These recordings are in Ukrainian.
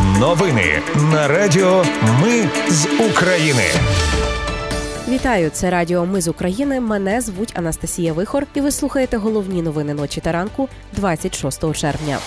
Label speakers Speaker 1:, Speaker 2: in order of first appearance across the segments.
Speaker 1: Новини на Радіо Ми з України.
Speaker 2: Вітаю, це Радіо Ми з України. Мене звуть Анастасія Вихор, і ви слухаєте головні новини ночі та ранку 26 червня.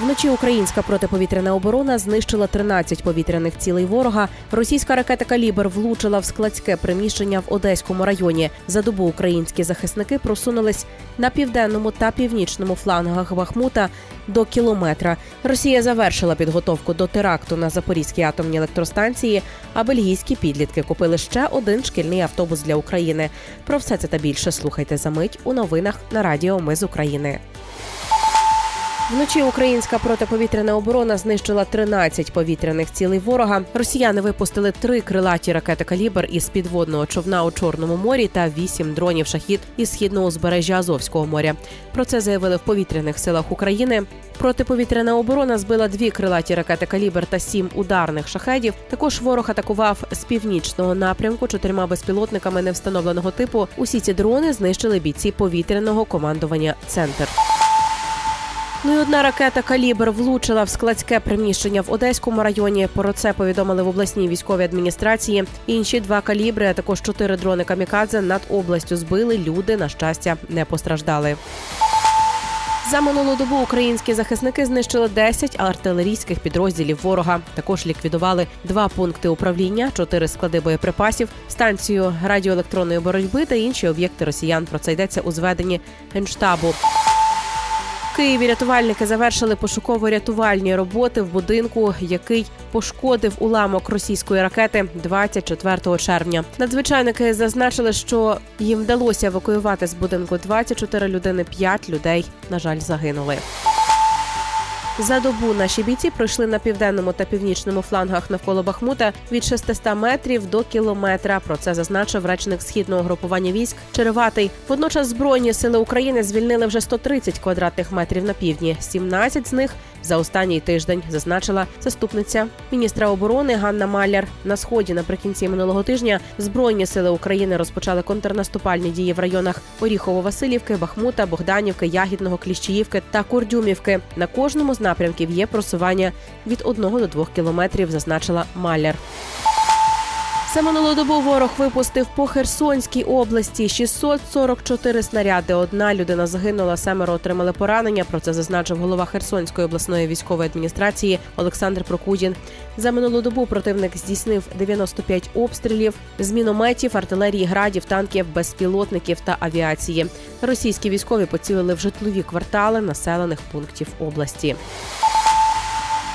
Speaker 2: Вночі українська протиповітряна оборона знищила 13 повітряних цілей ворога. Російська ракета Калібр влучила в складське приміщення в Одеському районі. За добу українські захисники просунулись на південному та північному флангах Бахмута до кілометра. Росія завершила підготовку до теракту на Запорізькій атомній електростанції. А бельгійські підлітки купили ще один шкільний автобус для України. Про все це та більше слухайте за мить у новинах на Радіо Ми з України. Вночі українська протиповітряна оборона знищила 13 повітряних цілей ворога. Росіяни випустили три крилаті ракети калібр із підводного човна у Чорному морі та вісім дронів шахід із східного узбережжя Азовського моря. Про це заявили в повітряних силах України. Протиповітряна оборона збила дві крилаті ракети калібр та сім ударних шахедів. Також ворог атакував з північного напрямку чотирма безпілотниками невстановленого типу. Усі ці дрони знищили бійці повітряного командування Центр. Ну і одна ракета калібр влучила в складське приміщення в Одеському районі. Про це повідомили в обласній військовій адміністрації. Інші два калібри, а також чотири дрони камікадзе над областю збили. Люди на щастя не постраждали. За минулу добу українські захисники знищили 10 артилерійських підрозділів ворога. Також ліквідували два пункти управління, чотири склади боєприпасів, станцію радіоелектронної боротьби та інші об'єкти росіян. Про це йдеться у зведенні генштабу. Києві рятувальники завершили пошуково-рятувальні роботи в будинку, який пошкодив уламок російської ракети 24 червня. Надзвичайники зазначили, що їм вдалося евакуювати з будинку 24 людини. 5 людей на жаль загинули. За добу наші бійці пройшли на південному та північному флангах навколо Бахмута від 600 метрів до кілометра. Про це зазначив речник східного групування військ Череватий. Водночас збройні сили України звільнили вже 130 квадратних метрів на півдні. 17 з них за останній тиждень зазначила заступниця міністра оборони Ганна Маляр. На сході наприкінці минулого тижня збройні сили України розпочали контрнаступальні дії в районах Оріхово-Василівки, Бахмута, Богданівки, Ягідного, Кліщіївки та Курдюмівки. На кожному з напрямків є просування від 1 до 2 кілометрів, зазначила Маляр. За минулу добу ворог випустив по Херсонській області 644 снаряди. Одна людина загинула, семеро отримали поранення. Про це зазначив голова Херсонської обласної військової адміністрації Олександр Прокудін. За минулу добу противник здійснив 95 обстрілів з мінометів, артилерії, градів, танків, безпілотників та авіації. Російські військові поцілили в житлові квартали населених пунктів області.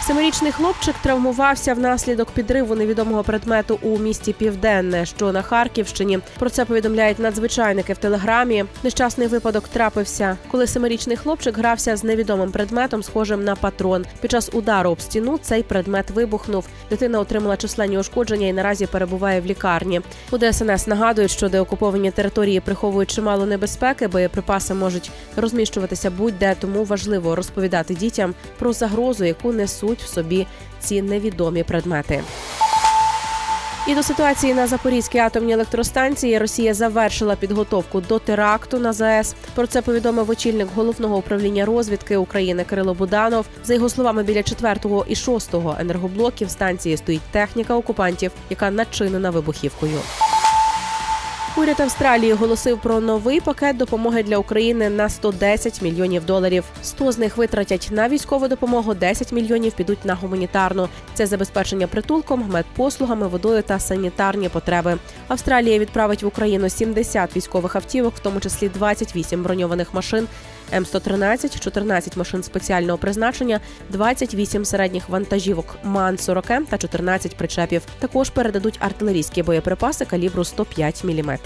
Speaker 2: Семирічний хлопчик травмувався внаслідок підриву невідомого предмету у місті Південне, що на Харківщині. Про це повідомляють надзвичайники в телеграмі. Нещасний випадок трапився, коли семирічний хлопчик грався з невідомим предметом, схожим на патрон. Під час удару об стіну цей предмет вибухнув. Дитина отримала численні ушкодження і наразі перебуває в лікарні. У ДСНС нагадують, що деокуповані території приховують чимало небезпеки, боєприпаси можуть розміщуватися будь-де, тому важливо розповідати дітям про загрозу, яку несуть в собі ці невідомі предмети. І до ситуації на Запорізькій атомній електростанції Росія завершила підготовку до теракту на ЗАЕС. Про це повідомив очільник головного управління розвідки України Кирило Буданов. За його словами, біля 4 і 6 енергоблоків станції стоїть техніка окупантів, яка начинена вибухівкою. Уряд Австралії оголосив про новий пакет допомоги для України на 110 мільйонів доларів. 100 з них витратять на військову допомогу, 10 мільйонів підуть на гуманітарну. Це забезпечення притулком, медпослугами, водою та санітарні потреби. Австралія відправить в Україну 70 військових автівок, в тому числі 28 броньованих машин. М113, 14 машин спеціального призначення, 28 середніх вантажівок МАН-40 та 14 причепів. Також передадуть артилерійські боєприпаси калібру 105 мм.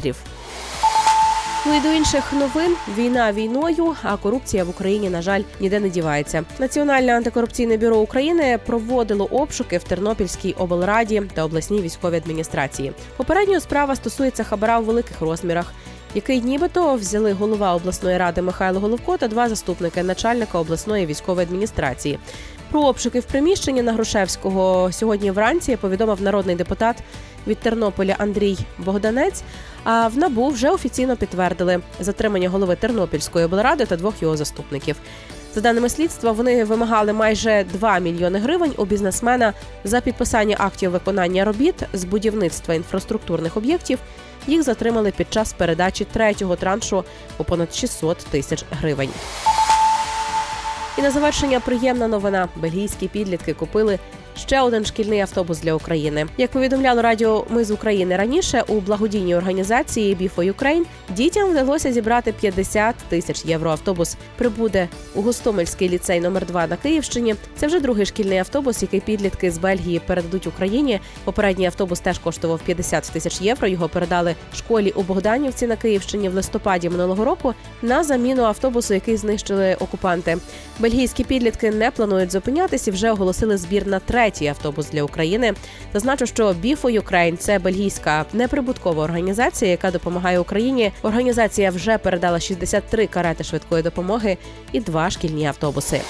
Speaker 2: Ну і до інших новин війна війною, а корупція в Україні, на жаль, ніде не дівається. Національне антикорупційне бюро України проводило обшуки в Тернопільській облраді та обласній військовій адміністрації. Попередньо справа стосується хабара у великих розмірах який нібито взяли голова обласної ради Михайло Головко та два заступники начальника обласної військової адміністрації. Про обшуки в приміщенні на Грушевського сьогодні вранці повідомив народний депутат від Тернополя Андрій Богданець. А в набу вже офіційно підтвердили затримання голови Тернопільської облради та двох його заступників. За даними слідства, вони вимагали майже 2 мільйони гривень у бізнесмена за підписання актів виконання робіт з будівництва інфраструктурних об'єктів. Їх затримали під час передачі третього траншу у понад 600 тисяч гривень. І на завершення приємна новина: бельгійські підлітки купили ще один шкільний автобус для України. Як повідомляло радіо Ми з України раніше у благодійній організації Біфо Ukraine дітям вдалося зібрати 50 тисяч євро. Автобус прибуде у Гостомельський ліцей номер 2 на Київщині. Це вже другий шкільний автобус, який підлітки з Бельгії передадуть Україні. Попередній автобус теж коштував 50 тисяч євро. Його передали школі у Богданівці на Київщині в листопаді минулого року на заміну автобусу, який знищили окупанти. Бельгійські підлітки не планують зупинятись і вже оголосили збір на третій автобус для України. Зазначу, що Біфо Ukraine – це бельгійська неприбуткова організація, яка допомагає Україні. Організація вже передала 63 карети швидкої допомоги і два шкільні автобуси.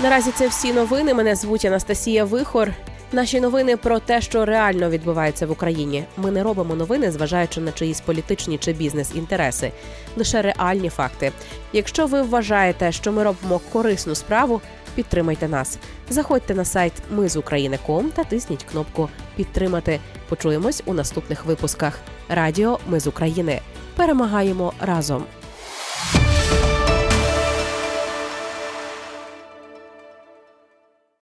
Speaker 2: Наразі це всі новини. Мене звуть Анастасія Вихор. Наші новини про те, що реально відбувається в Україні. Ми не робимо новини, зважаючи на чиїсь політичні чи бізнес-інтереси, лише реальні факти. Якщо ви вважаєте, що ми робимо корисну справу, підтримайте нас. Заходьте на сайт Ми з України.ком та тисніть кнопку Підтримати. Почуємось у наступних випусках. Радіо Ми з України. Перемагаємо разом.